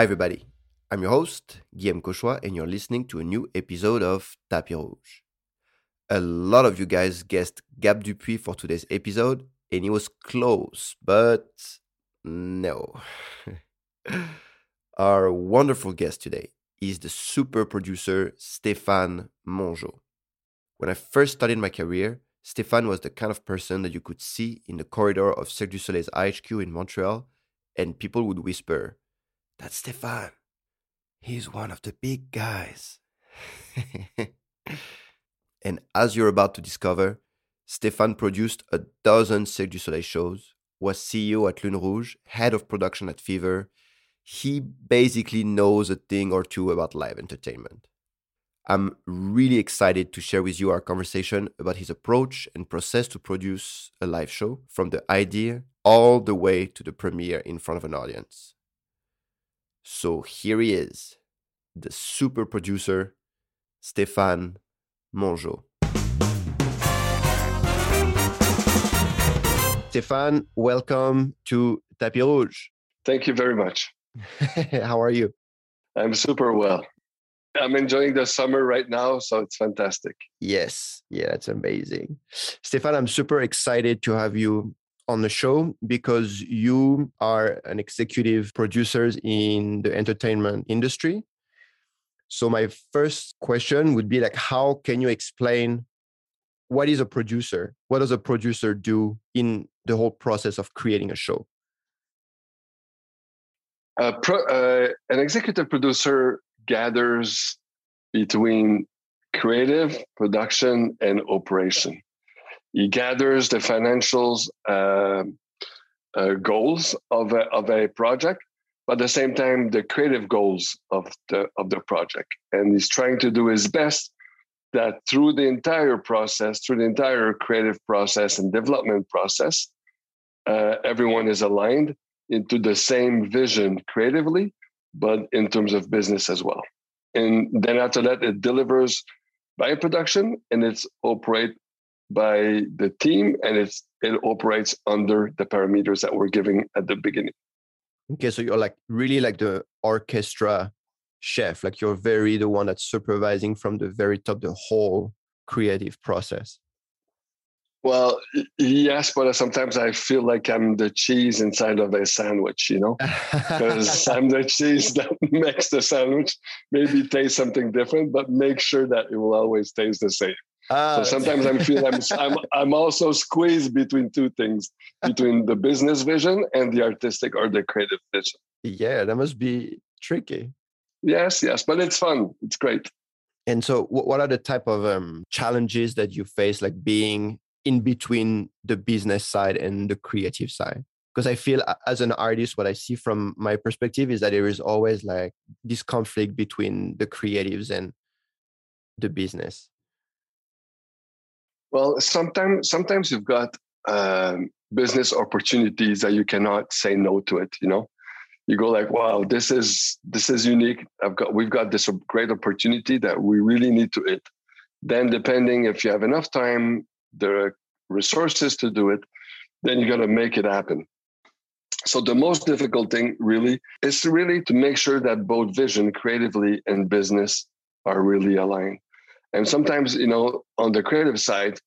Hi, everybody. I'm your host, Guillaume Cauchois, and you're listening to a new episode of Tapis Rouge. A lot of you guys guessed Gab Dupuis for today's episode, and he was close, but no. Our wonderful guest today is the super producer Stéphane Mongeau. When I first started my career, Stéphane was the kind of person that you could see in the corridor of Cirque du Soleil's HQ in Montreal, and people would whisper, that's Stefan. He's one of the big guys. and as you're about to discover, Stefan produced a dozen Cirque du Soleil shows, was CEO at Lune Rouge, head of production at Fever. He basically knows a thing or two about live entertainment. I'm really excited to share with you our conversation about his approach and process to produce a live show from the idea all the way to the premiere in front of an audience. So here he is, the super producer, Stéphane Mongeau. Stéphane, welcome to Tapis Rouge. Thank you very much. How are you? I'm super well. I'm enjoying the summer right now, so it's fantastic. Yes, yeah, it's amazing. Stéphane, I'm super excited to have you on the show because you are an executive producer in the entertainment industry. So my first question would be like how can you explain what is a producer? What does a producer do in the whole process of creating a show? Pro, uh, an executive producer gathers between creative, production, and operation. He gathers the financials uh, uh, goals of a, of a project, but at the same time the creative goals of the of the project, and he's trying to do his best that through the entire process, through the entire creative process and development process, uh, everyone is aligned into the same vision creatively, but in terms of business as well. And then after that, it delivers by production and it's operate by the team and it's it operates under the parameters that we're giving at the beginning. Okay so you're like really like the orchestra chef like you're very the one that's supervising from the very top the whole creative process. Well yes but sometimes i feel like i'm the cheese inside of a sandwich you know? Because i'm the cheese that makes the sandwich maybe taste something different but make sure that it will always taste the same uh, so sometimes I feel I'm, I'm I'm also squeezed between two things, between the business vision and the artistic or the creative vision. Yeah, that must be tricky. Yes, yes, but it's fun. It's great. And so, what are the type of um, challenges that you face, like being in between the business side and the creative side? Because I feel, as an artist, what I see from my perspective is that there is always like this conflict between the creatives and the business. Well, sometimes sometimes you've got um, business opportunities that you cannot say no to it. You know, you go like, "Wow, this is this is unique. I've got we've got this great opportunity that we really need to it. Then, depending if you have enough time, the resources to do it, then you got to make it happen. So the most difficult thing really is really to make sure that both vision creatively and business are really aligned. And sometimes, you know, on the creative side,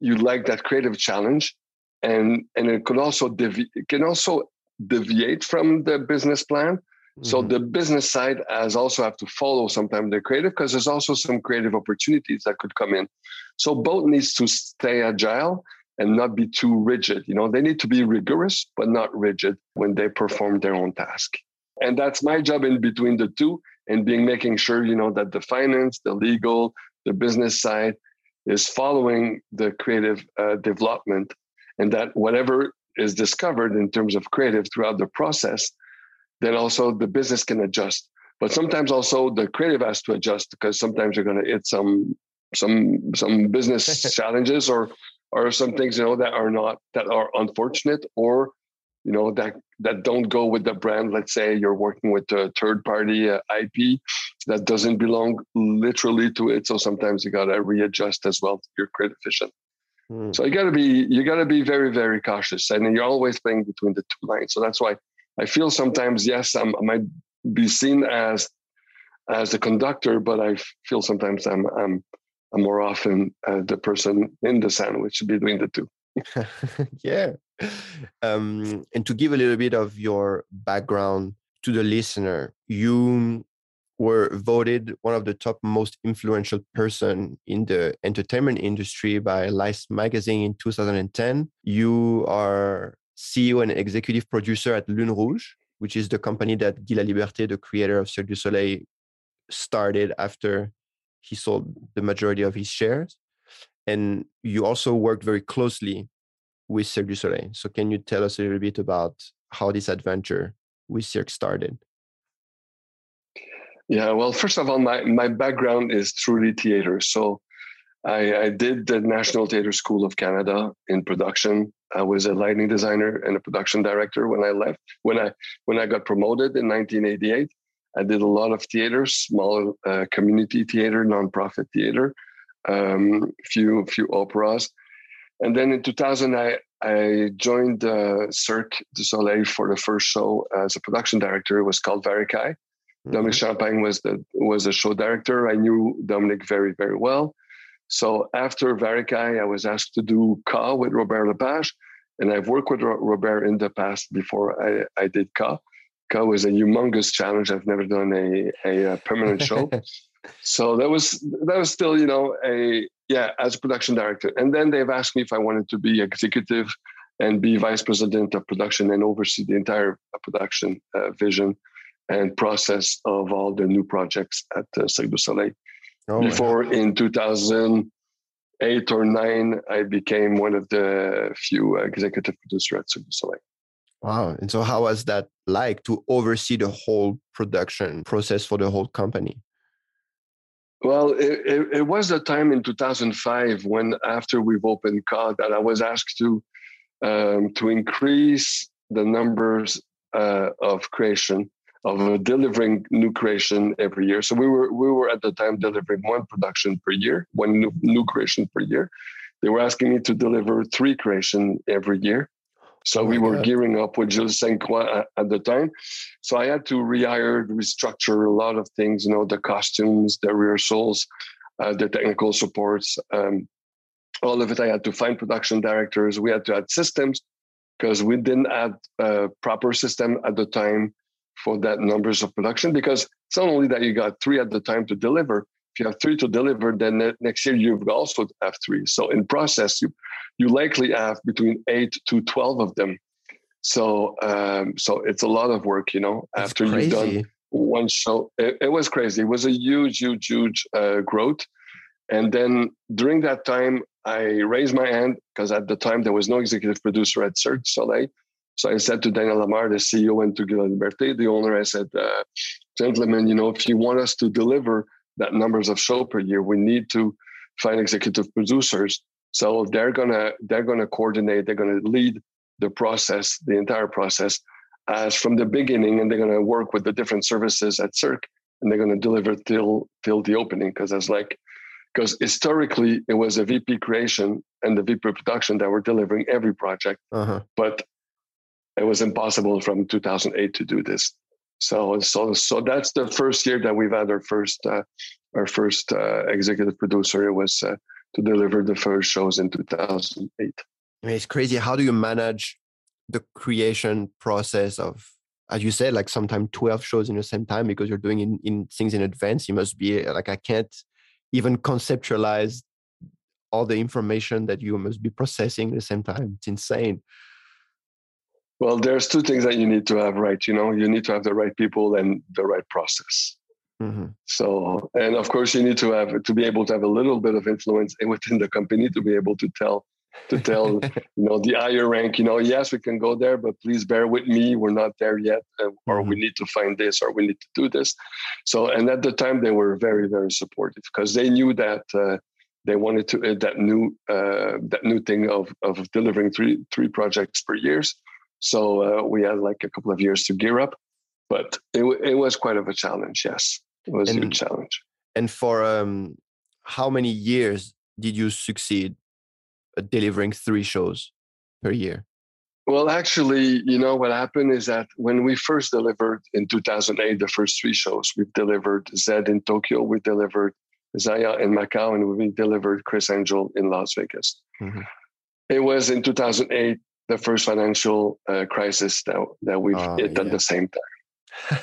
you like that creative challenge, and and it could also devi- it can also deviate from the business plan. Mm-hmm. So the business side has also have to follow sometimes the creative because there's also some creative opportunities that could come in. So both needs to stay agile and not be too rigid. You know, they need to be rigorous but not rigid when they perform their own task. And that's my job in between the two and being making sure, you know, that the finance, the legal, the business side is following the creative uh, development and that whatever is discovered in terms of creative throughout the process then also the business can adjust. But sometimes also the creative has to adjust because sometimes you're going to hit some some some business challenges or or some things you know that are not that are unfortunate or you know that that don't go with the brand let's say you're working with a third party uh, ip that doesn't belong literally to it so sometimes you got to readjust as well to your creative vision mm. so you got to be you got to be very very cautious and you're always playing between the two lines so that's why i feel sometimes yes I'm, i might be seen as as the conductor, but I feel sometimes I'm I'm I'm more often uh, the person in the sandwich between the two. yeah. Um, and to give a little bit of your background to the listener, you were voted one of the top most influential person in the entertainment industry by Life magazine in 2010. You are CEO and executive producer at Lune Rouge, which is the company that Guy Laliberté, the creator of Cirque du Soleil, started after he sold the majority of his shares. And you also worked very closely with Cirque du Soleil. So can you tell us a little bit about how this adventure with Cirque started? Yeah, well, first of all, my, my background is truly theater. So I, I did the National Theatre School of Canada in production. I was a lighting designer and a production director when I left. When I when I got promoted in 1988, I did a lot of theater, small uh, community theater, nonprofit theater, um, few few operas, and then in 2000 I I joined uh, Cirque du Soleil for the first show as a production director. It was called Varekai. Mm-hmm. Dominic Champagne was the was the show director. I knew Dominic very very well. So after Varekai, I was asked to do Ka with Robert Lepage, and I've worked with Robert in the past before I, I did Ka. Ka was a humongous challenge. I've never done a, a, a permanent show. so that was that was still you know a yeah as a production director and then they've asked me if i wanted to be executive and be vice president of production and oversee the entire production uh, vision and process of all the new projects at uh, Cirque du Soleil. Oh, Before in 2008 or 9, I became one of the few executive producers at Cirque du Soleil. Wow. And so, how was that like to oversee the whole production process for the whole company? Well, it, it, it was a time in 2005 when, after we've opened COD, that I was asked to um, to increase the numbers uh, of creation of delivering new creation every year. So we were we were at the time delivering one production per year, one new, new creation per year. They were asking me to deliver three creation every year. So oh we were God. gearing up with Gilles Ste-Croix at, the time. So I had to rehire, restructure a lot of things, you know, the costumes, the rehearsals, uh, the technical supports, um, all of it. I had to find production directors. We had to add systems because we didn't have a proper system at the time for that numbers of production because it's not only that you got three at the time to deliver. If you have three to deliver, then next year you've also have three. So in process, you you likely have between eight to twelve of them. So um, so it's a lot of work, you know. That's after crazy. you've done one show, it, it, was crazy. It was a huge, huge, huge uh, growth. And then during that time, I raised my hand because at the time there was no executive producer at Cirque Soleil. So I said to Daniel Lamarre, the CEO, and to Guy Laliberté, the owner, I said, uh, gentlemen, you know, if you want us to deliver that numbers of show per year, we need to find executive producers. So they're gonna they're gonna coordinate, they're gonna lead the process, the entire process, as from the beginning, and they're gonna work with the different services at Cirque, and they're gonna deliver till till the opening. Because as like because historically it was a VP creation and the VP production that were delivering every project. Uh-huh. But it was impossible from 2008 to do this. So, so, so that's the first year that we've had our first, uh, our first uh, executive producer. It was uh, to deliver the first shows in 2008. I mean, it's crazy. How do you manage the creation process of, as you said, like sometimes 12 shows in the same time because you're doing in, in things in advance? You must be like, I can't even conceptualize all the information that you must be processing at the same time. It's insane. Well, there's two things that you need to have right. You know, you need to have the right people and the right process. Mm-hmm. So, and of course, you need to have to be able to have a little bit of influence within the company to be able to tell to tell you know the higher rank. You know, yes, we can go there, but please bear with me. We're not there yet, or mm-hmm. we need to find this, or we need to do this. So, and at the time, they were very, very supportive because they knew that. Uh, they wanted to uh, that new uh, that new thing of of delivering three three projects per years so uh, we had like a couple of years to gear up, but it, it was quite of a challenge. Yes, it was and, a challenge. And for um, how many years did you succeed at delivering three shows per year? Well, actually, you know what happened is that when we first delivered in 2008, the first three shows, we've delivered Zed in Tokyo, we delivered Zaia in Macau, and we delivered Criss Angel in Las Vegas. Mm-hmm. It was in 2008 the first financial uh, crisis that that we've uh, hit yeah. at the same time.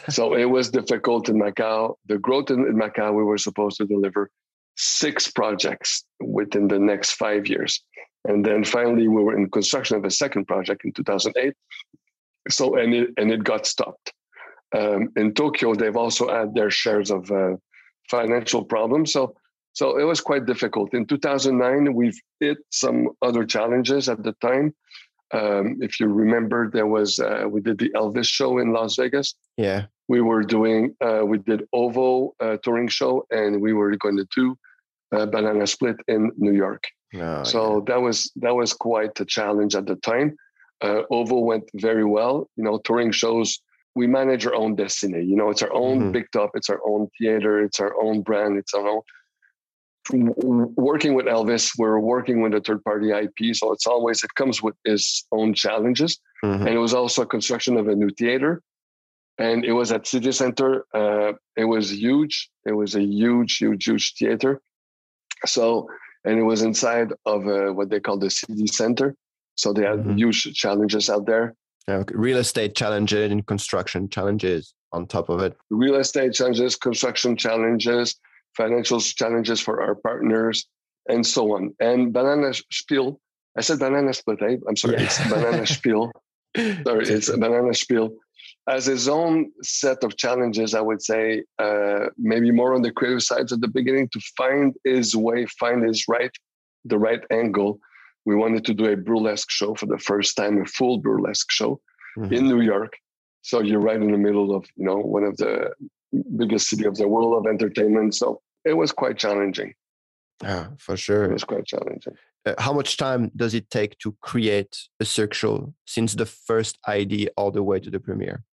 So it was difficult in Macau. The growth in, in Macau, we were supposed to deliver six projects within the next five years. And then finally, we were in construction of a second project in 2008. So, and it, and it got stopped. Um, in Tokyo, they've also had their shares of uh, financial problems. So, so it was quite difficult. In 2009, we've hit some other challenges at the time. Um, if you remember, there was uh, we did the Elvis show in Las Vegas. Yeah, we were doing uh, we did OVO uh, touring show, and we were going to do uh, Banana Split in New York. Oh, so yeah. that was that was quite a challenge at the time. Uh, OVO went very well. You know, touring shows we manage our own destiny. You know, it's our own mm-hmm. big top, it's our own theater, it's our own brand, it's our own. Working with Elvis, we're working with a third party IP, so it's always it comes with its own challenges. Mm-hmm. And it was also a construction of a new theater, and it was at City Center. Uh, it was huge. It was a huge, huge, huge theater. So and it was inside of uh, what they call the city center. So they had mm-hmm. huge challenges out there. Okay. Real estate challenges and construction challenges on top of it. Real estate challenges, construction challenges, financial challenges for our partners, and so on. And Banana Shpeel, I said Banana Split, eh? I'm sorry, yeah. it's Banana Shpeel. Sorry, it's Banana Shpeel as his own set of challenges, I would say, uh, maybe more on the creative sides at the beginning to find his way, find his right, the right angle. We wanted to do a burlesque show for the first time, a full burlesque show mm-hmm. in New York. So you're right in the middle of, you know, one of the biggest city of the world of entertainment. So it was quite challenging. Yeah, for sure. It was quite challenging. Uh, how much time does it take to create a Cirque show since the first idea all the way to the premiere?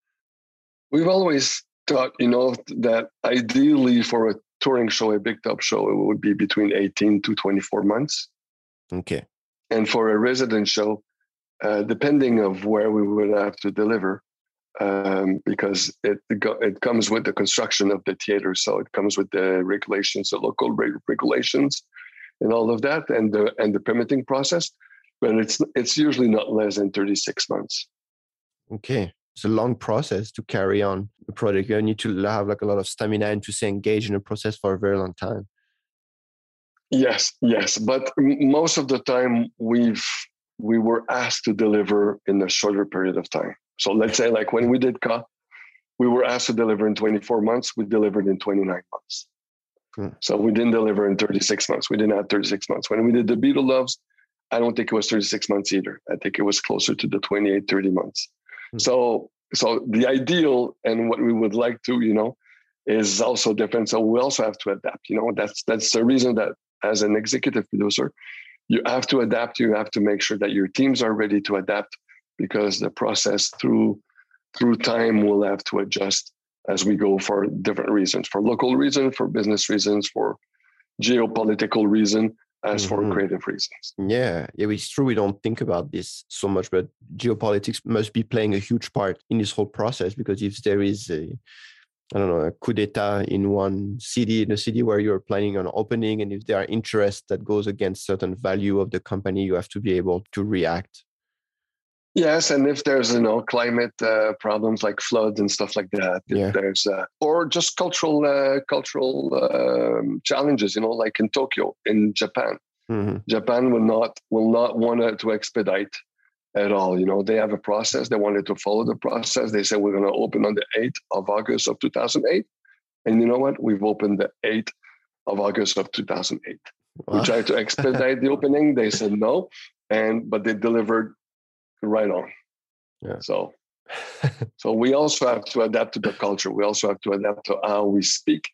we've always thought, you know, that ideally for a touring show, a big top show, it would be between 18 to 24 months. Okay. And for a resident show, uh, depending of where we would have to deliver, um, because it it comes with the construction of the theater, so it comes with the regulations, the local regulations, and all of that, and the and the permitting process. But it's it's usually not less than 36 months. Okay it's a long process to carry on a project. You need to have like a lot of stamina and to stay engaged in a process for a very long time. Yes, yes, but most of the time we've we were asked to deliver in a shorter period of time. So let's say like when we did Ka, we were asked to deliver in 24 months. We delivered in 29 months. Hmm. So we didn't deliver in 36 months. We didn't have 36 months. When we did the Beatles Love, I don't think it was 36 months either. I think it was closer to the 28, 30 months. Hmm. So so the ideal and what we would like to, you know, is also different. So we also have to adapt. You know, that's that's the reason that as an executive producer, you have to adapt. You have to make sure that your teams are ready to adapt because the process through through time will have to adjust as we go for different reasons, for local reasons, for business reasons, for geopolitical reason as mm-hmm. for creative reasons. Yeah, yeah, it's true. We don't think about this so much, but geopolitics must be playing a huge part in this whole process because if there is a, I don't know, a coup d'état in one city, in a city where you're planning on opening, and if there are interests that goes against certain value of the company, you have to be able to react. Yes, and if there's you know climate uh, problems like floods and stuff like that, yeah. there's uh, or just cultural uh, cultural um, challenges, you know, like in Tokyo, in Japan, mm-hmm. Japan will not will not want to expedite at all. You know, they have a process. They wanted to follow the process. They said we're going to open on the 8th of August of 2008, and you know what? We've opened the 8th of August of 2008. Wow. We tried to expedite the opening. They said no, and but they delivered right on. Yeah. So so we also have to adapt to the culture. We also have to adapt to how we speak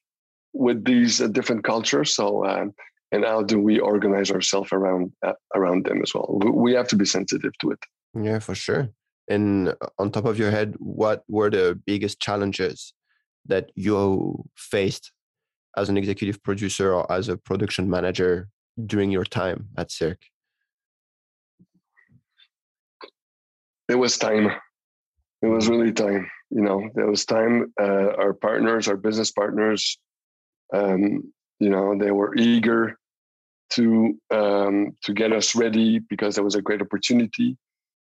with these uh, different cultures. So um, and how do we organize ourselves around uh, around them as well? We have to be sensitive to it. Yeah, for sure. And uh, on top of your head, what were the biggest challenges that you faced as an executive producer or as a production manager during your time at Cirque? It was time. It was really time. You know, there was time. Uh, our partners, our business partners, um, you know, they were eager to um, to get us ready because there was a great opportunity.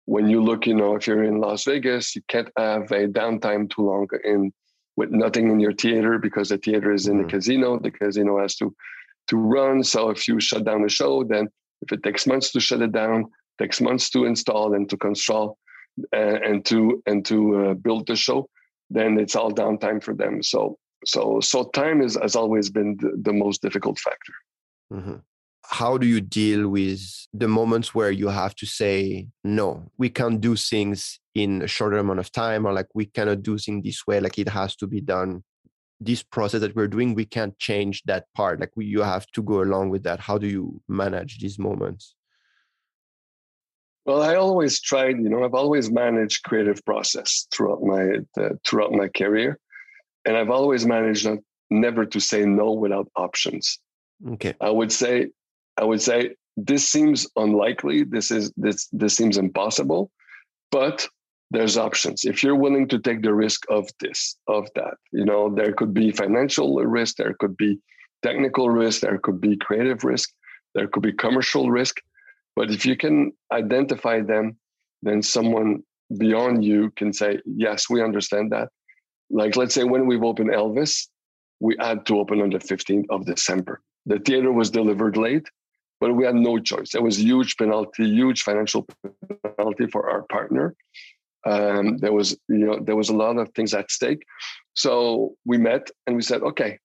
When you look, you know, if you're in Las Vegas, you can't have a downtime too long in with nothing in your theater because the theater is in mm-hmm. the casino. The casino has to to run. So if you shut down the show, then if it takes months to shut it down, takes months to install and to construct and, and to and to uh, build the show, then it's all downtime for them. So so so time is has always been the, the most difficult factor. Mm-hmm. How do you deal with the moments where you have to say no? We can't do things in a shorter amount of time, or like we cannot do things this way. Like it has to be done this process that we're doing we can't change that part like we, you have to go along with that how do you manage these moments well i always tried you know i've always managed creative process throughout my uh, throughout my career. And i've always managed not, never to say no without options. Okay. I would say i would say this seems unlikely. This is this this seems impossible. But there's options. If you're willing to take the risk of this of that you know there could be financial risk there could be technical risk there could be creative risk there could be commercial risk but if you can identify them then someone beyond you can say yes we understand that. Like let's say when we've opened elvis we had to open on the 15th of december. The theater was delivered late but we had no choice. There was huge penalty huge financial penalty for our partner. Um, there was, you know, there was a lot of things at stake. So we met and we said, okay,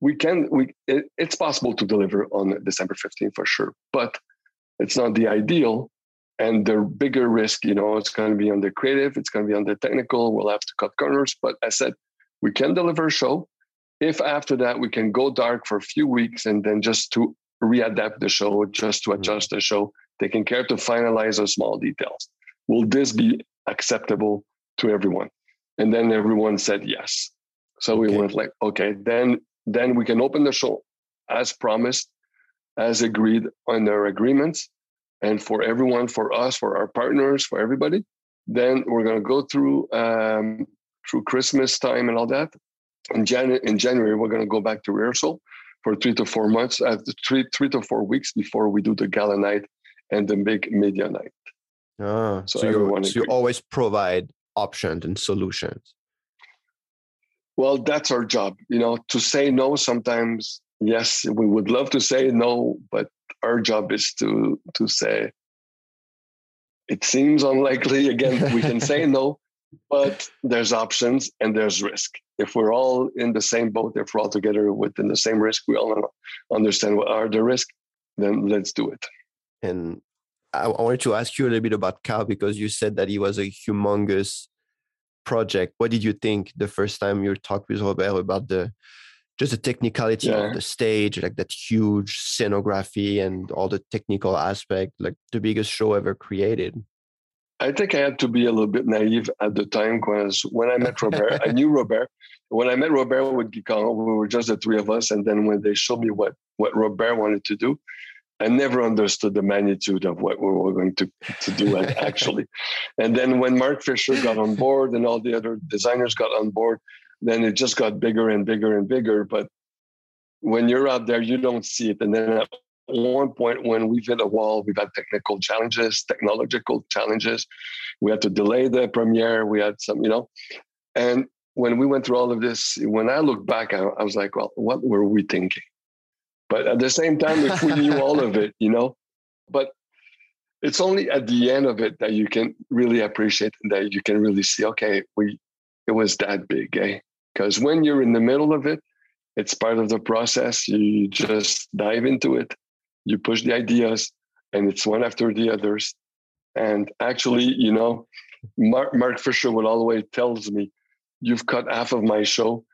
we can, we, it, it's possible to deliver on December 15th for sure, but it's not the ideal. And the bigger risk, you know, it's going to be on the creative, it's going to be on the technical. We'll have to cut corners. But I said, we can deliver a show. If after that we can go dark for a few weeks and then just to readapt the show, just to mm-hmm. adjust the show, taking care to finalize those small details. Will this be acceptable to everyone and then everyone said yes so we went like okay then then we can open the show as promised as agreed on their agreements and for everyone for us for our partners for everybody then we're going to go through um, through christmas time and all that in, Jan- in january we're going to go back to rehearsal for three to four months uh, three three to four weeks before we do the gala night and the big media night Ah, so, so, you, so you always provide options and solutions. Well, that's our job. You know, to say no sometimes, yes, we would love to say no, but our job is to to say it seems unlikely. Again, we can say no, but there's options and there's risk. If we're all in the same boat, if we're all together within the same risk, we all understand what are the risk, then let's do it. And I wanted to ask you a little bit about Ka because you said that he was a humongous project. What did you think the first time you talked with Robert about the just the technicality yeah. of the stage, like that huge scenography and all the technical aspect, like the biggest show ever created? I think I had to be a little bit naive at the time because when I met Robert, I knew Robert. When I met Robert with Guican, we were just the three of us. And then when they showed me what, what Robert wanted to do, I never understood the magnitude of what we were going to, to do actually. and then when Mark Fisher got on board and all the other designers got on board, then it just got bigger and bigger and bigger. But when you're out there, you don't see it. And then at one point, when we've hit a wall, we've had technical challenges, technological challenges. We had to delay the premiere. We had some, you know, and when we went through all of this, when I look back, I, I was like, well, what were we thinking? But at the same time, if we knew all of it, you know, but it's only at the end of it that you can really appreciate that you can really see, okay, we it was that big, eh? Because when you're in the middle of it, it's part of the process. You just dive into it, you push the ideas, and it's one after the others. And actually, you know, Mark, Mark Fisher would always tells me, "You've cut half of my show,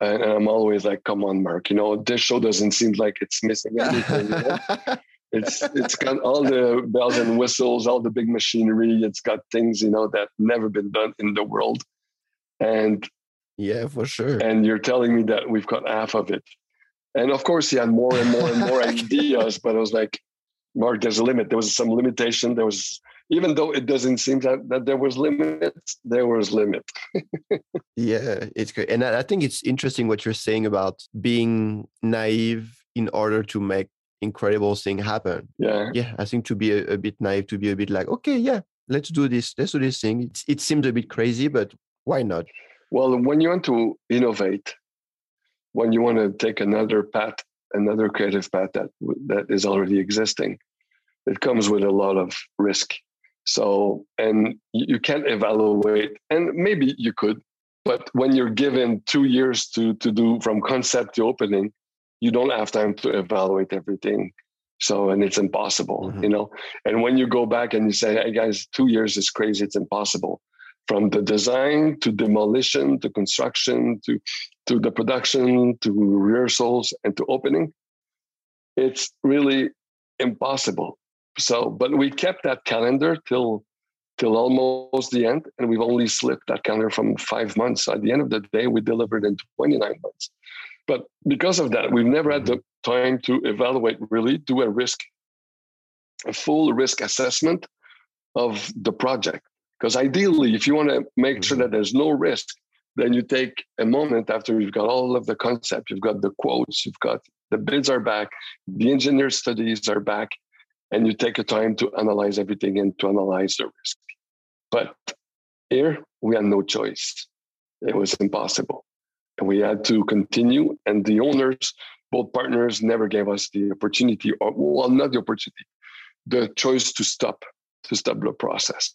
and, and, I'm always like, come on, Mark, you know, this show doesn't seem like it's missing anything. You know? it's it's got all the bells and whistles, all the big machinery. It's got things, you know, that never been done in the world. And yeah, for sure. And you're telling me that we've got half of it. And of course, he had more and more and more ideas, but I was like, Mark, there's a limit. There was some limitation. There was even though it doesn't seem that, that there was limits, there was limit. yeah, it's great. And I think it's interesting what you're saying about being naive in order to make incredible thing happen. Yeah. Yeah. I think to be a, a, bit naive, to be a bit like, okay, yeah, let's do this. Let's do this thing. It, it seems a bit crazy, but why not? Well, when you want to innovate, when you want to take another path, another creative path that that is already existing, it comes with a lot of risk. So, and you can't evaluate, and maybe you could, but when you're given two years to to do from concept to opening, you don't have time to evaluate everything. So, and it's impossible, mm-hmm. you know. And when you go back and you say, "Hey guys, two years is crazy. It's impossible." From the design to demolition to construction to to the production to rehearsals and to opening, it's really impossible. So, but we kept that calendar till till almost the end, and we've only slipped that calendar from five months. At the end of the day, we delivered in 29 months. But because of that, we've never had the mm-hmm. time to evaluate, really do a risk, a full risk assessment of the project. Because ideally, if you want to make sure mm-hmm. that there's no risk, then you take a moment after you've got all of the concept, you've got the quotes, you've got the bids are back, the engineer studies are back, and you take a time to analyze everything and to analyze the risk. But here we had no choice. It was impossible. And we had to continue. And the owners, both partners, never gave us the opportunity, or well, not the opportunity, the choice to stop, to stop the process.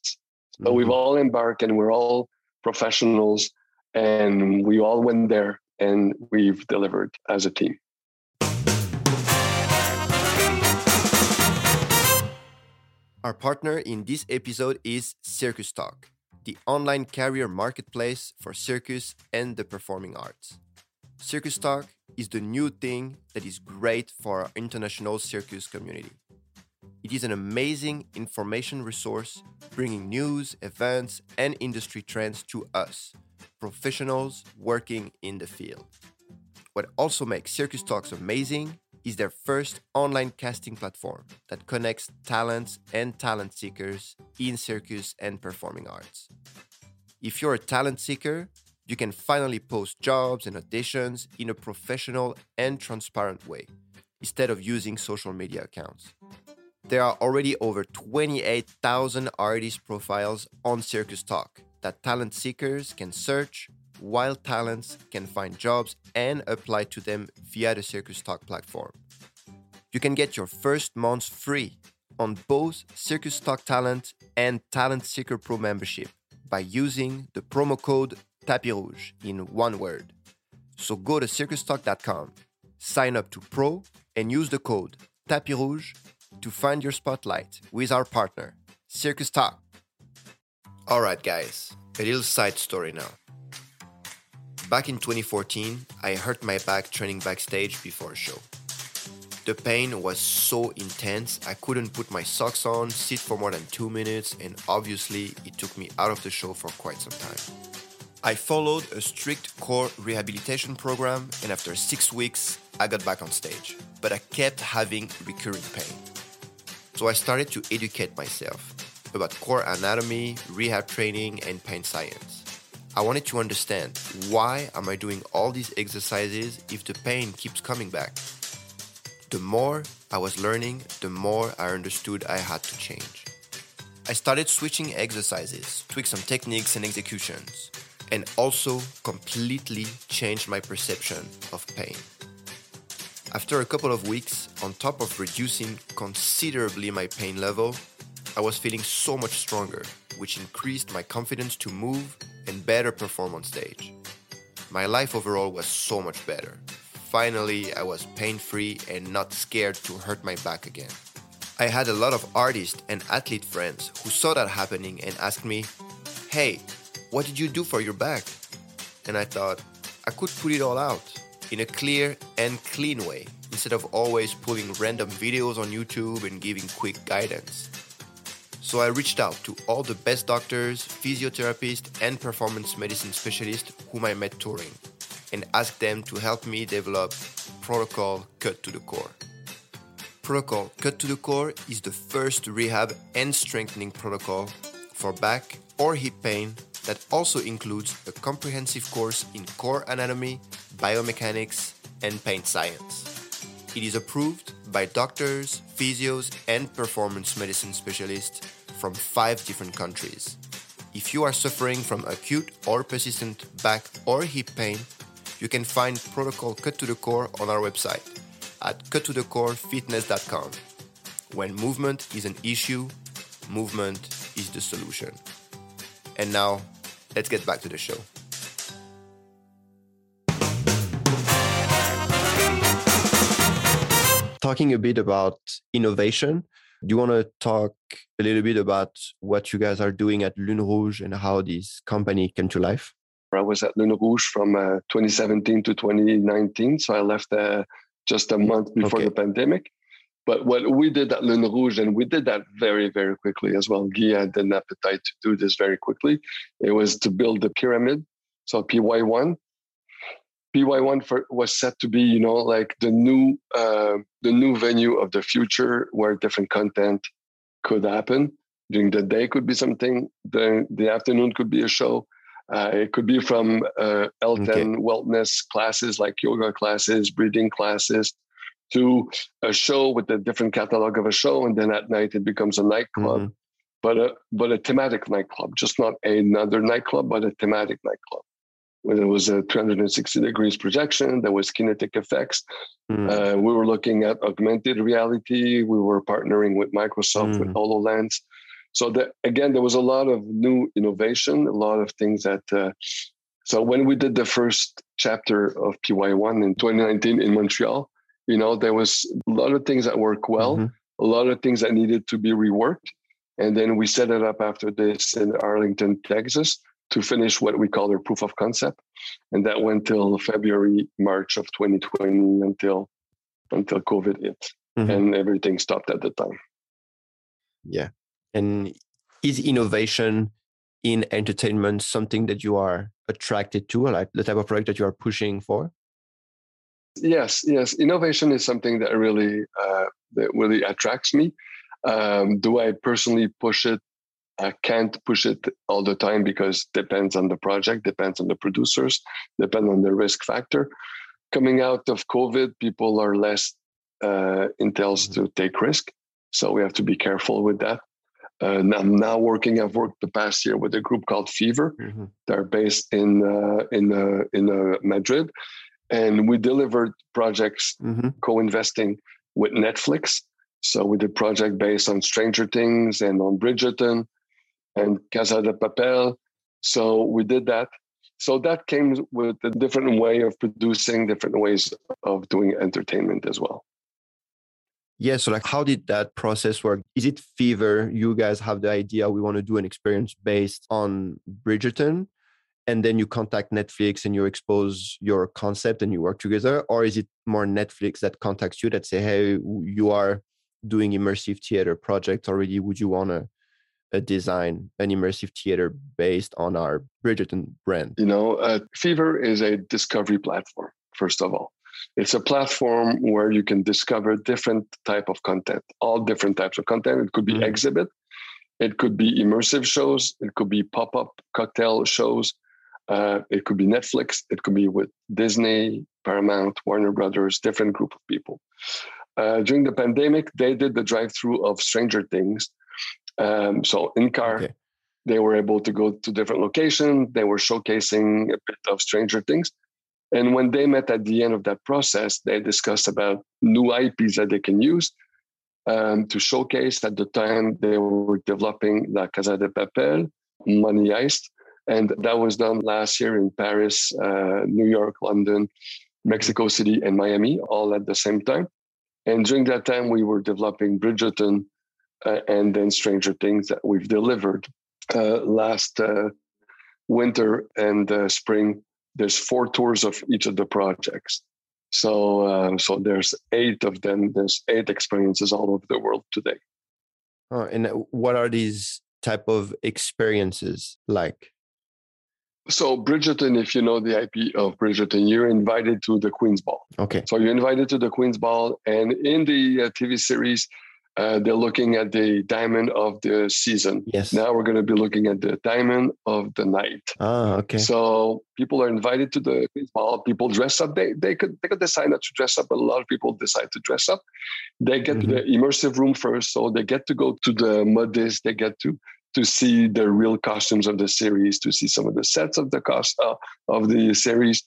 So mm-hmm. we've all embarked and we're all professionals and we all went there and we've delivered as a team. Our partner in this episode is Circus Talk, the online career marketplace for circus and the performing arts. Circus Talk is the new thing that is great for our international circus community. It is an amazing information resource bringing news, events, and industry trends to us, professionals working in the field. What also makes Circus Talks amazing is their first online casting platform that connects talents and talent seekers in circus and performing arts. If you're a talent seeker, you can finally post jobs and auditions in a professional and transparent way instead of using social media accounts. There are already over 28,000 artist profiles on Circus Talk that talent seekers can search, while talents can find jobs and apply to them via the Circus Talk platform. You can get your first month free on both Circus Talk Talent and Talent Seeker Pro membership by using the promo code Tapis Rouge in one word. So go to circustalk.com, sign up to Pro, and use the code Tapis Rouge to find your spotlight with our partner, Circus Talk. All right, guys, a little side story now. Back in 2014, I hurt my back training backstage before a show. The pain was so intense, I couldn't put my socks on, sit for more than two minutes, and obviously, it took me out of the show for quite some time. I followed a strict core rehabilitation program, and after six weeks, I got back on stage. But I kept having recurring pain. So I started to educate myself about core anatomy, rehab training, and pain science. I wanted to understand why am I doing all these exercises if the pain keeps coming back? The more I was learning, the more I understood I had to change. I started switching exercises, tweak some techniques and executions, and also completely changed my perception of pain. After a couple of weeks, on top of reducing considerably my pain level, I was feeling so much stronger, which increased my confidence to move and better perform on stage. My life overall was so much better. Finally, I was pain free and not scared to hurt my back again. I had a lot of artists and athlete friends who saw that happening and asked me, Hey, what did you do for your back? And I thought, I could put it all out in a clear and clean way instead of always pulling random videos on YouTube and giving quick guidance. So I reached out to all the best doctors, physiotherapists, and performance medicine specialists whom I met touring and asked them to help me develop protocol cut to the core. Protocol Cut to the Core is the first rehab and strengthening protocol for back or hip pain that also includes a comprehensive course in core anatomy, biomechanics, and pain science. It is approved by doctors, physios, and performance medicine specialists from five different countries. If you are suffering from acute or persistent back or hip pain, you can find Protocol Cut to the Core on our website at cuttothecorefitness.com. When movement is an issue, movement is the solution. And now, let's get back to the show. Talking a bit about innovation, do you want to talk a little bit about what you guys are doing at Lune Rouge and how this company came to life? I was at Lune Rouge from uh, 2017 to 2019. So I left uh, just a month before okay. the pandemic. But what we did at Lune Rouge, and we did that very, very quickly as well. Guy had an appetite to do this very quickly. It was to build the pyramid. So PY1. PY1 for, was set to be, you know, like the new, uh, the new venue of the future where different content could happen. During the day could be something. The the afternoon could be a show. Uh, it could be from uh, L10 okay. wellness classes like yoga classes, breathing classes, to a show with a different catalog of a show, and then at night it becomes a nightclub, mm-hmm. but a but a thematic nightclub, just not another nightclub, but a thematic nightclub. When there was a 360 degrees projection, there was kinetic effects. Mm-hmm. Uh, we were looking at augmented reality. We were partnering with Microsoft mm-hmm. with Hololens. So that again, there was a lot of new innovation, a lot of things that. Uh, so when we did the first chapter of PY1 in 2019 in Montreal, you know, there was a lot of things that worked well, mm-hmm. a lot of things that needed to be reworked, and then we set it up after this in Arlington, Texas, to finish what we call our proof of concept, and that went till February, March of 2020 until until COVID hit, mm-hmm. and everything stopped at the time. Yeah, and is innovation in entertainment something that you are attracted to, like the type of project that you are pushing for? Yes, yes. Innovation is something that really uh, that really attracts me. Um, do I personally push it? I can't push it all the time because depends on the project, depends on the producers, depends on the risk factor. Coming out of COVID, people are less uh, intels mm-hmm. to take risk, so we have to be careful with that. Uh, I'm now working. I've worked the past year with a group called Fever. Mm-hmm. They're based in uh, in uh, in uh, Madrid, and we delivered projects mm-hmm. co-investing with Netflix. So we did project based on Stranger Things and on Bridgerton and Casa de Papel. So we did that. So that came with a different way of producing, different ways of doing entertainment as well. Yeah. So, like, how did that process work? Is it Fever? You guys have the idea we want to do an experience based on Bridgerton, and then you contact Netflix and you expose your concept and you work together? Or is it more Netflix that contacts you that say, hey, you are doing immersive theater project already? Would you want to uh, design an immersive theater based on our Bridgerton brand? You know, uh, Fever is a discovery platform, first of all. It's a platform where you can discover different type of content, all different types of content. It could be mm-hmm. exhibit, it could be immersive shows, it could be pop-up cocktail shows, uh, it could be Netflix, it could be with Disney, Paramount, Warner Brothers, different group of people. Uh, during the pandemic, they did the drive-through of Stranger Things. Um, so in car, okay. they were able to go to different locations. They were showcasing a bit of Stranger Things. And when they met at the end of that process, they discussed about new IPs that they can use um, to showcase. At the time, they were developing La Casa de Papel, Money Heist, and that was done last year in Paris, uh, New York, London, Mexico City, and Miami, all at the same time. And during that time, we were developing Bridgerton uh, and then Stranger Things that we've delivered uh, last uh, winter and uh, spring there's four tours of each of the projects. So uh, so there's eight of them. There's eight experiences all over the world today. Oh, and what are these type of experiences like? So Bridgerton, if you know the IP of Bridgerton, you're invited to the Queen's Ball. Okay. So you're invited to the Queen's Ball, and in the uh, TV series, uh, they're looking at the diamond of the season. Yes. Now we're going to be looking at the diamond of the night. Ah, okay. So people are invited to the Queen's Ball. People dress up. They they could they could decide not to dress up, but a lot of people decide to dress up. They get Mm-hmm. to the immersive room first, so they get to go to the modiste. They get to to see the real costumes of the series, to see some of the sets of the cost uh, of the series.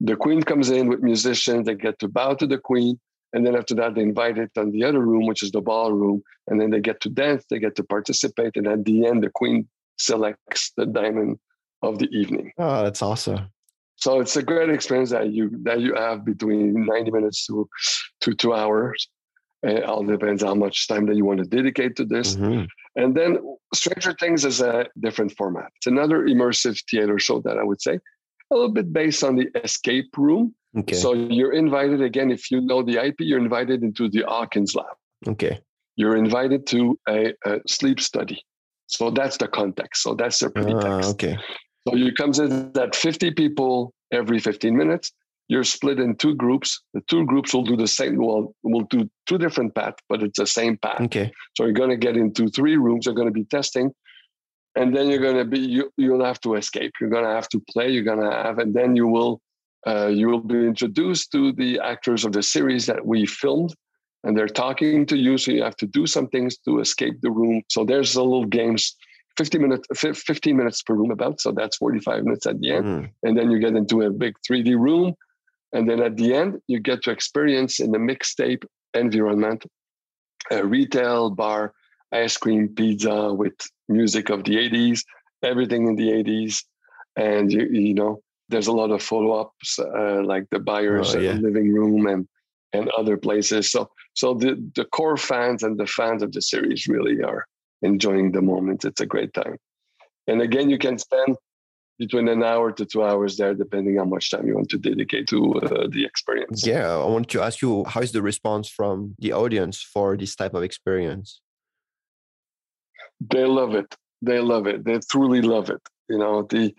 The Queen comes in with musicians. They get to bow to the Queen. And then after that, they invite it on the other room, which is the ballroom. And then they get to dance, they get to participate. And at the end, the queen selects the diamond of the evening. Oh, that's awesome. So it's a great experience that you that you have between 90 minutes to to two hours. It all depends how much time that you want to dedicate to this. Mhm. And then Stranger Things is a different format. It's another immersive theater show that I would say, a little bit based on the escape room. Okay. So you're invited again, if you know the IP, you're invited into the Hawkins lab. okay. You're invited to a, a sleep study. So that's the context. So that's the pretext. okay. So you comes in at 50 people every 15 minutes. You're split in two groups. The two groups will do the same. Well, will do two different paths, but it's the same path. Okay. So you're going to get into three rooms. You're going to be testing, and then you're going to be you. You'll have to escape. You're going to have to play. You're going to have, and then you will uh, you will be introduced to the actors of the series that we filmed, and they're talking to you. So you have to do some things to escape the room. So there's a little games. 50 minutes, 15 minutes per room about. So that's 45 minutes at the end. Mhm. And then you get into a big 3D room. And then at the end, you get to experience in the mixtape environment a retail bar, ice cream, pizza with music of the 80s, everything in the 80s. And, you, you know, there's a lot of follow ups uh, like the Byers' Oh, yeah. living room and, and other places. So, so the, the core fans and the fans of the series really are enjoying the moment. It's a great time. And again, you can spend between an hour to two hours there, depending how much time you want to dedicate to uh, the experience. Yeah, I wanted to ask you how is the response from the audience for this type of experience? They love it. They love it. They truly love it. You know, the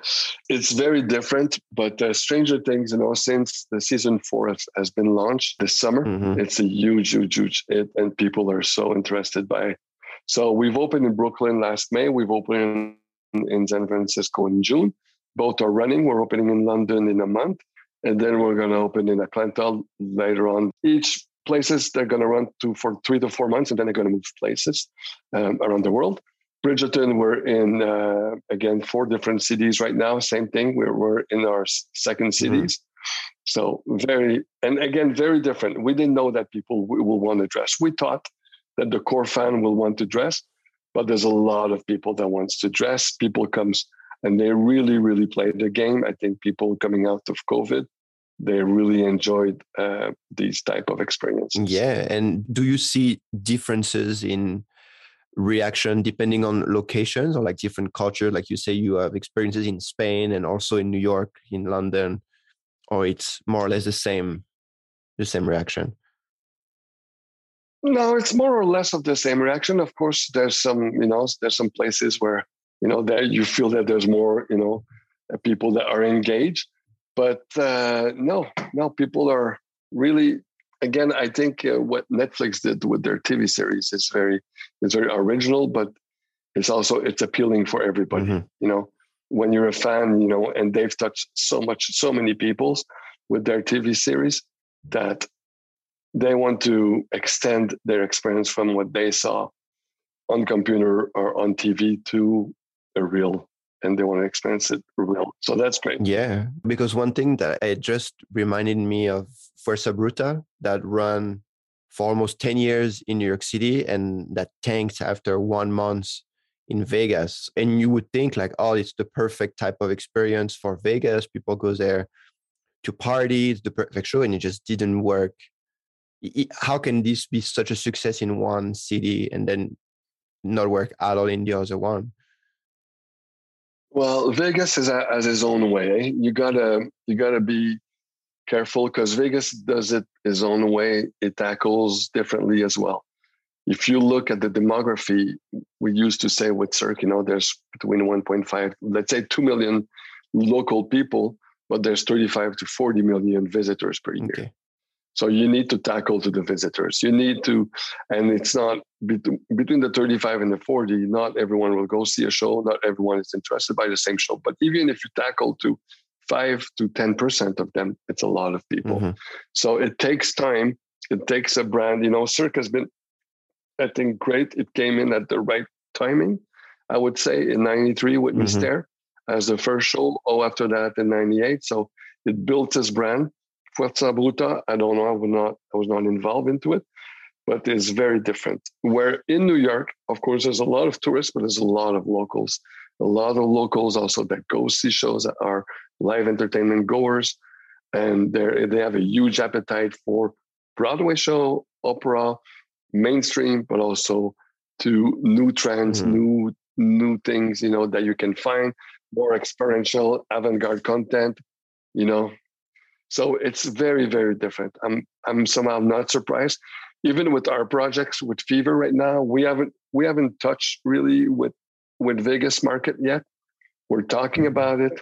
it's very different. But uh, Stranger Things, you know, since the season four has, has been launched this summer, Mhm. it's a huge, huge, huge hit, and people are so interested by it. So we've opened in Brooklyn last May. We've opened in San Francisco in June. Both are running. We're opening in London in a month, and then we're going to open in Atlanta later on. Each places they're going to run to for three to four months, and then they're going to move places um, around the world. Bridgerton, we're in uh, again four different cities right now. Same thing. We're we're in our second cities. So very and again very different. We didn't know that people w- will want to dress. We thought that the core fan will want to dress, but there's a lot of people that wants to dress. People comes and they really really played the game. I think people coming out of COVID, they really enjoyed uh, these type of experiences. Yeah. And do you see differences in reaction depending on locations or like different culture? Like you say, you have experiences in Spain and also in New York, in London, or it's more or less the same, the same reaction. No, it's more or less of the same reaction. Of course, there's some, you know, there's some places where, you know, that you feel that there's more, you know, uh, people that are engaged. But uh, no, no, people are really. Again, I think uh, what Netflix did with their TV series is very, is very original, but it's also it's appealing for everybody. Mhm. You know, when you're a fan, you know, and they've touched so much, so many people's with their TV series that they want to extend their experience from what they saw on computer or on TV to a real and they want to experience it real. So that's great. Yeah, because one thing that it just reminded me of Fuerza Bruta that run for almost 10 years in New York City and that tanked after one month in Vegas. And you would think like, oh, it's the perfect type of experience for Vegas. People go there to party, it's the perfect show, and it just didn't work. How can this be such a success in one city and then not work at all in the other one? Well, Vegas is a, has its own way. You gotta you gotta be careful because Vegas does it his own way. It tackles differently as well. If you look at the demography, we used to say with Cirque, you know, there's between 1.5, let's say 2 million local people, but there's 35 to 40 million visitors per year. Okay. So you need to tackle to the visitors. You need to, and it's not between the 35 and the 40. Not everyone will go see a show. Not everyone is interested by the same show. But even if you tackle to five to 10 percent of them, it's a lot of people. Mm-hmm. So it takes time. It takes a brand. You know, Cirque has been, I think, great. It came in at the right timing. I would say in '93 with mm-hmm. Mystère as the first show. Oh, after that in '98. So it built this brand Fuerza Bruta, I don't know. I was not. I was not involved into it, but it's very different. Where in New York, of course, there's a lot of tourists, but there's a lot of locals. A lot of locals also that go see shows that are live entertainment goers, and they they have a huge appetite for Broadway show, opera, mainstream, but also to new trends, mm-hmm. new new things. You know that you can find more experiential, avant-garde content. You know, so it's very, very different. I'm I'm somehow not surprised. Even with our projects with Fever right now, we haven't we haven't touched really with with Vegas market yet. We're talking about it.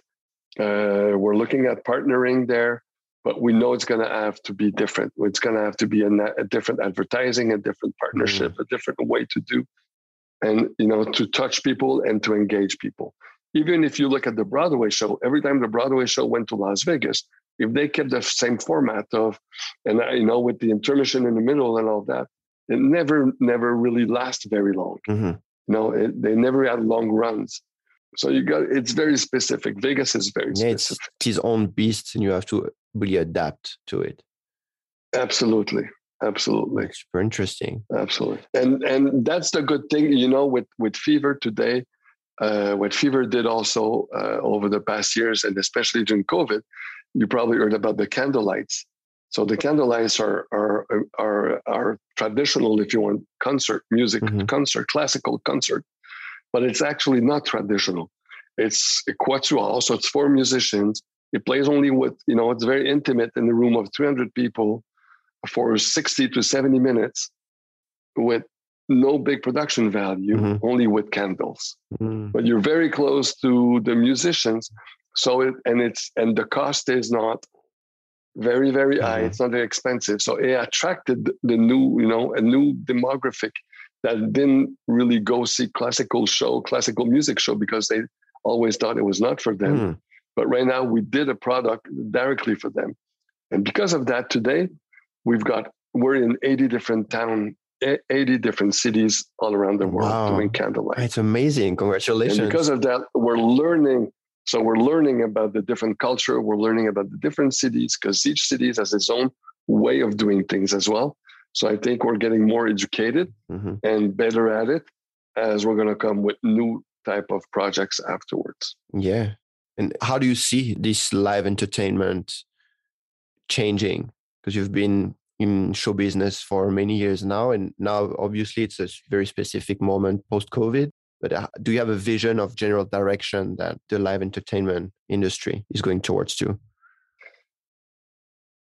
Uh, we're looking at partnering there, but we know it's going to have to be different. It's going to have to be a, a, different advertising, a different partnership, mm-hmm. a different way to do, and you know, to touch people and to engage people. Even if you look at the Broadway show, every time the Broadway show went to Las Vegas, if they kept the same format of, and you know, with the intermission in the middle and all that, it never, never really lasts very long. Mm-hmm. No, it, they never had long runs. So you got it's very specific. Vegas is very yeah, specific. It's his own beast, and you have to really adapt to it. Absolutely, absolutely. That's super interesting. Absolutely, and and that's the good thing, you know, with with Fever today. Uh, what Fever did also uh, over the past years, and especially during COVID, you probably heard about the candlelights. So the candlelights are are are are traditional, if you want, concert music, mm-hmm. concert, classical concert, but it's actually not traditional. It's a quatuor, so it's four musicians. It plays only with you know, it's very intimate in a room of 300 people for 60 to 70 minutes with no big production value, mm-hmm. only with candles. Mm-hmm. But you're very close to the musicians so it and it's and the cost is not very very mm-hmm. high it's not very expensive. So it attracted the new you know a new demographic that didn't really go see classical show classical music show because they always thought it was not for them. Mm. but right now we did a product directly for them. And because of that today we've got we're in 80 different town 80 different cities all around the world wow. doing candlelight. It's amazing. Congratulations. and because of that we're learning so we're learning about the different culture. We're learning about the different cities because each city has its own way of doing things as well. So I think we're getting more educated mm-hmm. and better at it as we're going to come with new type of projects afterwards. Yeah. And how do you see this live entertainment changing? Because you've been in show business for many years now, and now obviously it's a very specific moment post COVID. But uh, do you have a vision of general direction that the live entertainment industry is going towards too?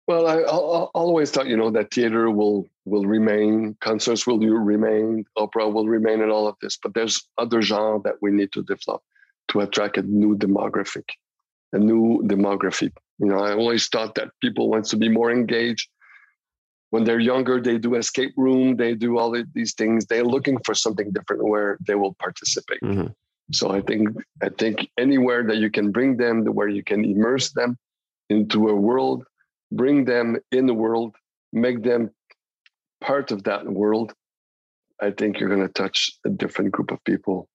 Well, I, I, always thought, you know, that theater will will remain, concerts will remain, opera will remain, and all of this. But there's other genre that we need to develop to attract a new demographic, a new demography. You know, I always thought that people want to be more engaged when they're younger, they do escape room, they do all of these things. They're looking for something different where they will participate. Mm-hmm. So I think I think anywhere that you can bring them, where you can immerse them into a world, bring them in the world, make them part of that world. I think you're going to touch a different group of people.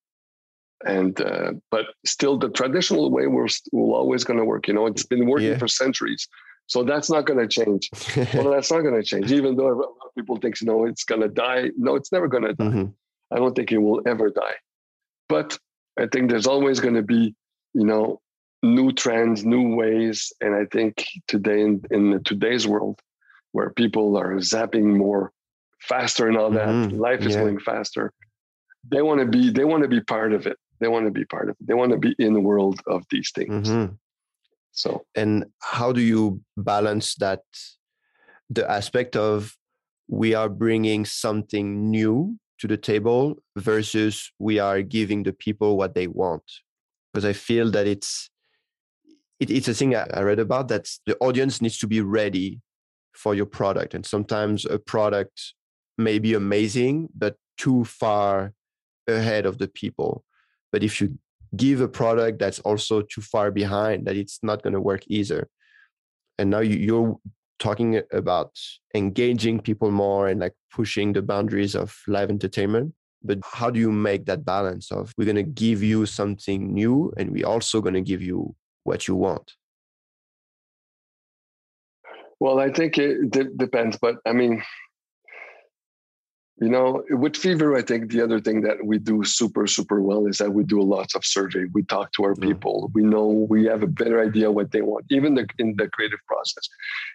And uh, but still, the traditional way we're, we're always going to work. You know, it's been working yeah. for centuries. So that's not going to change. well, that's not going to change, even though a lot of people think, no, it's going to die. No, it's never going to die. Mm-hmm. I don't think it will ever die. But I think there's always going to be, you know, new trends, new ways. And I think today in, in today's world, where people are zapping more faster and all that, mm-hmm. life is yeah. going faster. They want to be, they want to be part of it. They want to be part of it. They want to be in the world of these things. Mm-hmm. So, and how do you balance that the aspect of we are bringing something new to the table versus we are giving the people what they want? Because I feel that it's it, it's a thing I, I read about that the audience needs to be ready for your product. And sometimes a product may be amazing, but too far ahead of the people. But if you give a product that's also too far behind, that it's not going to work either. And now you, you're talking about engaging people more and like pushing the boundaries of live entertainment but how do you make that balance of we're going to give you something new and we're also going to give you what you want well i think it d- depends but i mean you know with fever i think the other thing that we do super super well is that we do lots of survey. We talk to our mm. people. We know we have a better idea what they want even the, in the creative process.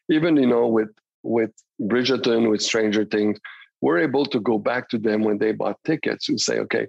Even you know with with bridgerton with stranger things we're able to go back to them when they bought tickets and say okay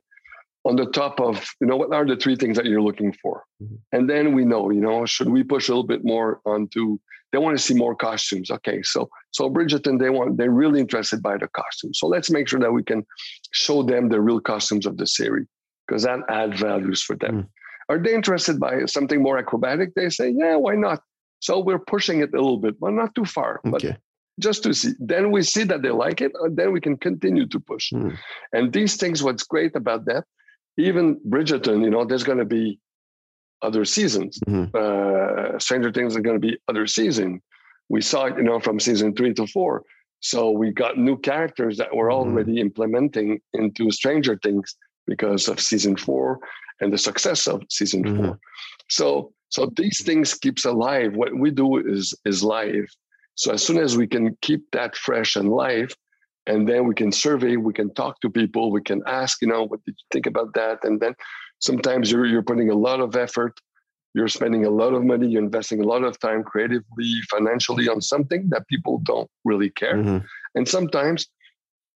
on the top of you know what are the three things that you're looking for mm-hmm. and then we know you know should we push a little bit more onto they want to see more costumes okay so so bridgerton they want they're really interested by the costumes so let's make sure that we can show them the real costumes of the series because that adds values for them mm. are they interested by something more acrobatic they say yeah why not so we're pushing it a little bit but not too far okay. but just to see then we see that they like it and then we can continue to push mm. and these things what's great about that even Bridgerton, you know, there's going to be other seasons. Mm-hmm. Uh, Stranger Things are going to be other season. We saw it, you know, from season three to four. So we got new characters that we're mm-hmm. already implementing into Stranger Things because of season four and the success of season mm-hmm. four. So so these things keeps alive. What we do is is live. So as soon as we can keep that fresh and live, and then we can survey we can talk to people we can ask you know what did you think about that? And then sometimes you're, you're putting a lot of effort you're spending a lot of money you're investing a lot of time creatively financially on something that people don't really care. Mm-hmm. and sometimes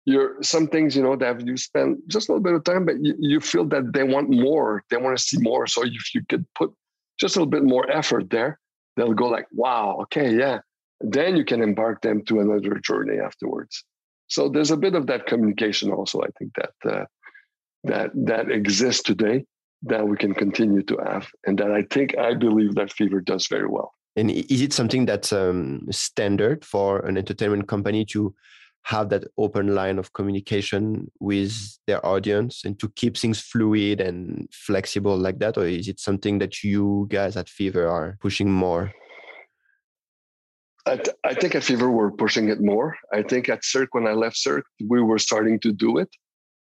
you're some things you know that you spend just a little bit of time but you, you feel that they want more they want to see more. So if you could put just a little bit more effort there they'll go like wow okay yeah. Then you can embark them to another journey afterwards so there's a bit of that communication also. I think that uh, that that exists today that we can continue to have, and that I think I believe that Fever does very well. And is it something that's um, standard for an entertainment company to have that open line of communication with their audience and to keep things fluid and flexible like that, or is it something that you guys at Fever are pushing more? I, th- I think at Fever we're pushing it more. I think at Cirque when I left Cirque we were starting to do it.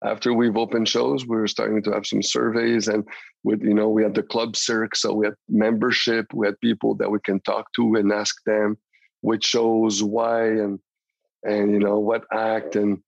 After we've opened shows, we were starting to have some surveys, and with you know we had the club Cirque, so we had membership, we had people that we can talk to and ask them which shows, why, and and you know what act and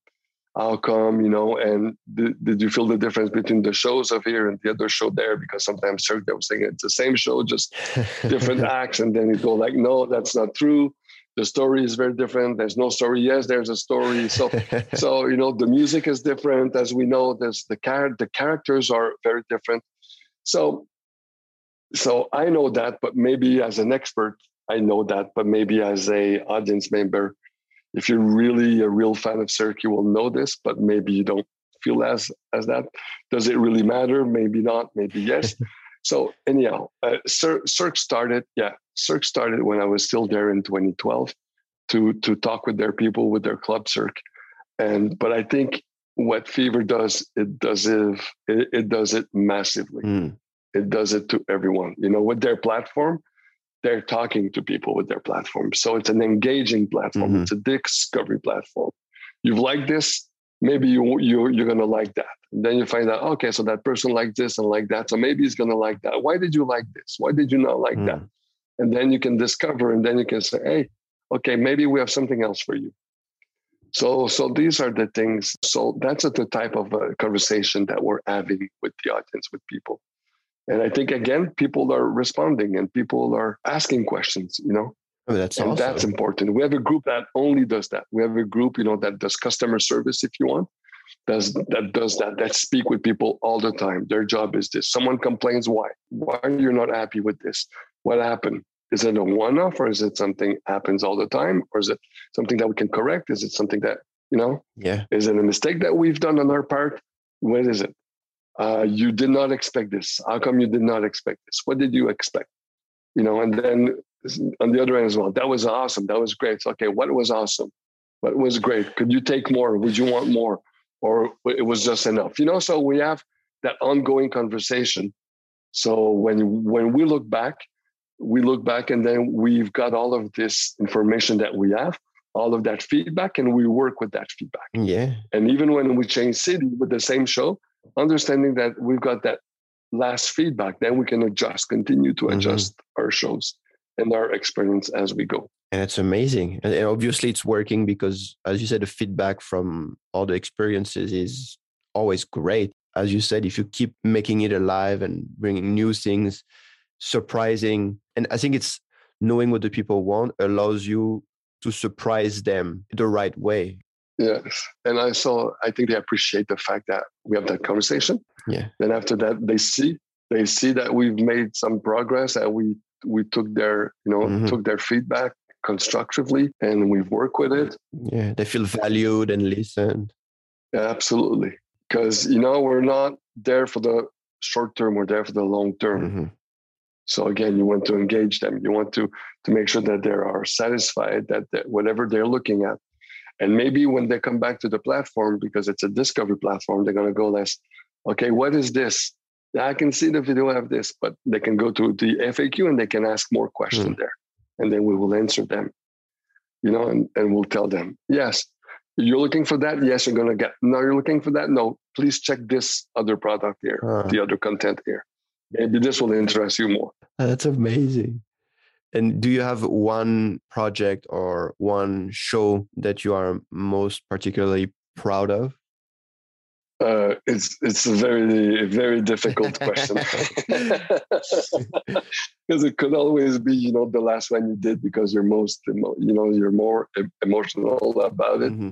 how come, you know, and did, did you feel the difference between the shows of here and the other show there? Because sometimes Cirque they were saying it's the same show, just different acts, and then you go like, no, that's not true the story is very different. There's no story. Yes there's a story. So so you know the music is different. As we know there's the char- the characters are very different. So so i know that but maybe as an expert i know that but maybe as a audience member if you're really a real fan of cirque you will know this but maybe you don't feel as as that. Does it really matter? Maybe not. Maybe yes. So anyhow uh, cirque started yeah Cirque started when I was still there in 2012 to to talk with their people with their club Cirque, and but I think what Fever does it does it it, it does it massively. Mm. It does it to everyone. You know, with their platform, they're talking to people with their platform. So it's an engaging platform. Mm-hmm. It's a discovery platform. You've liked this, maybe you you you're gonna like that. And then you find out, okay, so that person liked this and like that. So maybe he's gonna like that. Why did you like this? Why did you not like mm. that? And then you can discover and then you can say hey okay maybe we have something else for you. So so these are the things so that's the type of uh, conversation that we're having with the audience with people. And i think again people are responding and people are asking questions you know? Oh, that's and awesome. that's important. We have a group that only does that. We have a group you know that does customer service if you want does that does that that speak with people all the time. Their job is this. Someone complains why? Why are you not happy with this what happened is it a one-off or is it something happens all the time or is it something that we can correct is it something that you know yeah is it a mistake that we've done on our part what is it uh, you did not expect this how come you did not expect this what did you expect you know, and then on the other end as well, that was awesome. That was great. So, okay, what was awesome? What was great? Could you take more? Would you want more? Or it was just enough? You know, so we have that ongoing conversation. So when when we look back, we look back and then we've got all of this information that we have, all of that feedback, and we work with that feedback. Yeah. And even when we change city with the same show, understanding that we've got that last feedback, then we can adjust, continue to mm-hmm. adjust mm-hmm. our shows and our experience as we go. And it's amazing. And obviously it's working because as you said, the feedback from all the experiences is always great. As you said, if you keep making it alive and bringing new things, surprising, and I think it's knowing what the people want allows you to surprise them the right way. Yes. And I saw, I think they appreciate the fact that we have that conversation. Yeah. Then after that, they see, they see that we've made some progress, that we we took their, you know, mm-hmm. took their feedback constructively and we work with it. Yeah. They feel valued and listened. Yeah, absolutely. Because you know, we're not there for the short term, we're there for the long term. Mm-hmm. So again, you want to engage them. You want to to make sure that they are satisfied that, that whatever they're looking at, and maybe when they come back to the platform because it's a discovery platform, they're gonna go less. Okay, what is this? I can see the video of this, but they can go to the FAQ and they can ask more questions mm. there, and then we will answer them. You know, and, and we'll tell them, yes, you're looking for that. Yes, you're gonna get. No, you're looking for that. No, please check this other product here, uh. the other content here maybe this will interest you more. That's amazing. And do you have one project or one show that you are most particularly proud of? Uh, it's it's a very very difficult question because it could always be you know the last one you did because you're most you know you're more emotional about it. Mm-hmm.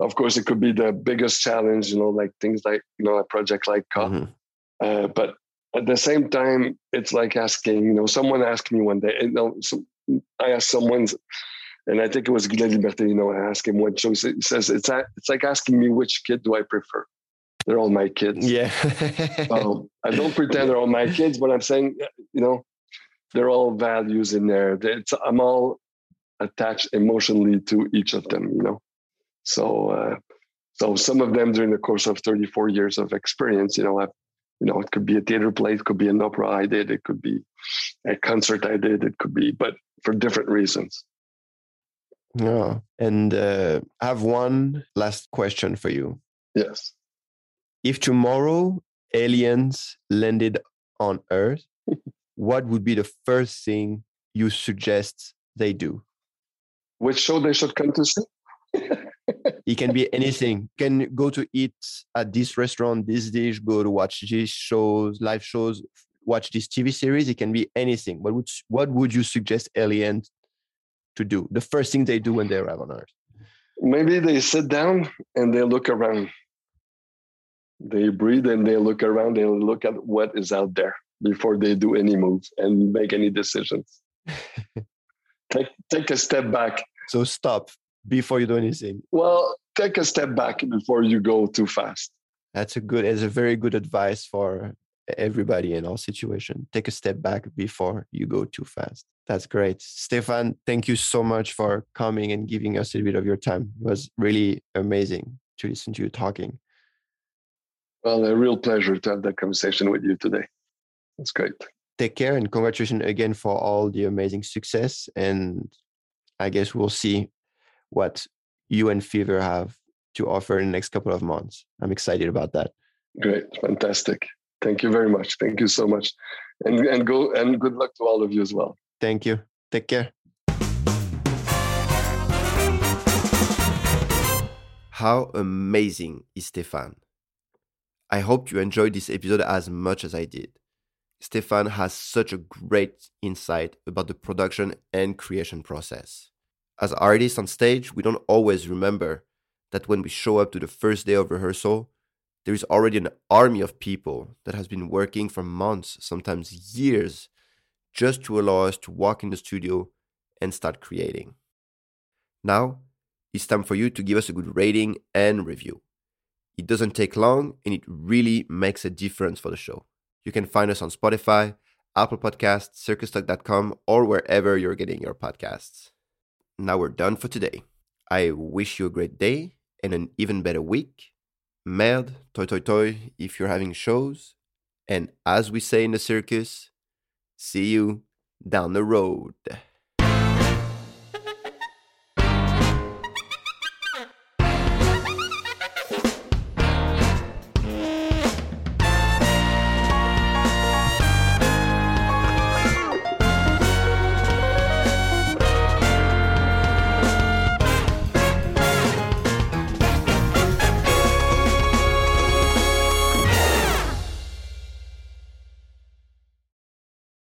Of course, it could be the biggest challenge, you know, like things like you know a project like COP. Mm-hmm. Uh, but at the same time, it's like asking, you know, someone asked me one day, you know, so I asked someone, and I think it was Guy Laliberté, you know, I asked him what show. He says, it's, it's like asking me which kid do I prefer. They're all my kids. Yeah. I don't pretend they're all my kids, but I'm saying, you know, they're all values in there. It's, I'm all attached emotionally to each of them, you know. So, uh, so some of them during the course of 34 years of experience, you know, I've you know, it could be a theater play, it could be an opera I did, it could be a concert I did, it could be, but for different reasons. Yeah. And uh, I have one last question for you. Yes. If tomorrow aliens landed on Earth, what would be the first thing you suggest they do? Which show they should come to see? it can be anything. Can go to eat at this restaurant, this dish, go to watch these shows, live shows, watch this TV series. It can be anything. What would what would you suggest aliens to do? The first thing they do when they arrive on Earth. Maybe they sit down and they look around. They breathe and they look around. They look at what is out there before they do any moves and make any decisions. take take a step back. So stop before you do anything? Well, take a step back before you go too fast. That's a good, it's a very good advice for everybody in all situation. Take a step back before you go too fast. That's great. Stéphane, thank you so much for coming and giving us a bit of your time. It was really amazing to listen to you talking. Well, a real pleasure to have that conversation with you today. That's great. Take care and congratulations again for all the amazing success. And I guess we'll see what you and Fever have to offer in the next couple of months. I'm excited about that. Great, fantastic. Thank you very much. Thank you so much, and and go and good luck to all of you as well. Thank you. Take care. How amazing is Stéphane? I hope you enjoyed this episode as much as I did. Stéphane has such a great insight about the production and creation process. As artists on stage, we don't always remember that when we show up to the first day of rehearsal, there is already an army of people that has been working for months, sometimes years, just to allow us to walk in the studio and start creating. Now, it's time for you to give us a good rating and review. It doesn't take long and it really makes a difference for the show. You can find us on Spotify, Apple Podcasts, circustalk.com, or wherever you're getting your podcasts. Now we're done for today. I wish you a great day and an even better week. Merde, toi toi toi if you're having shows. And as we say in the circus, see you down the road.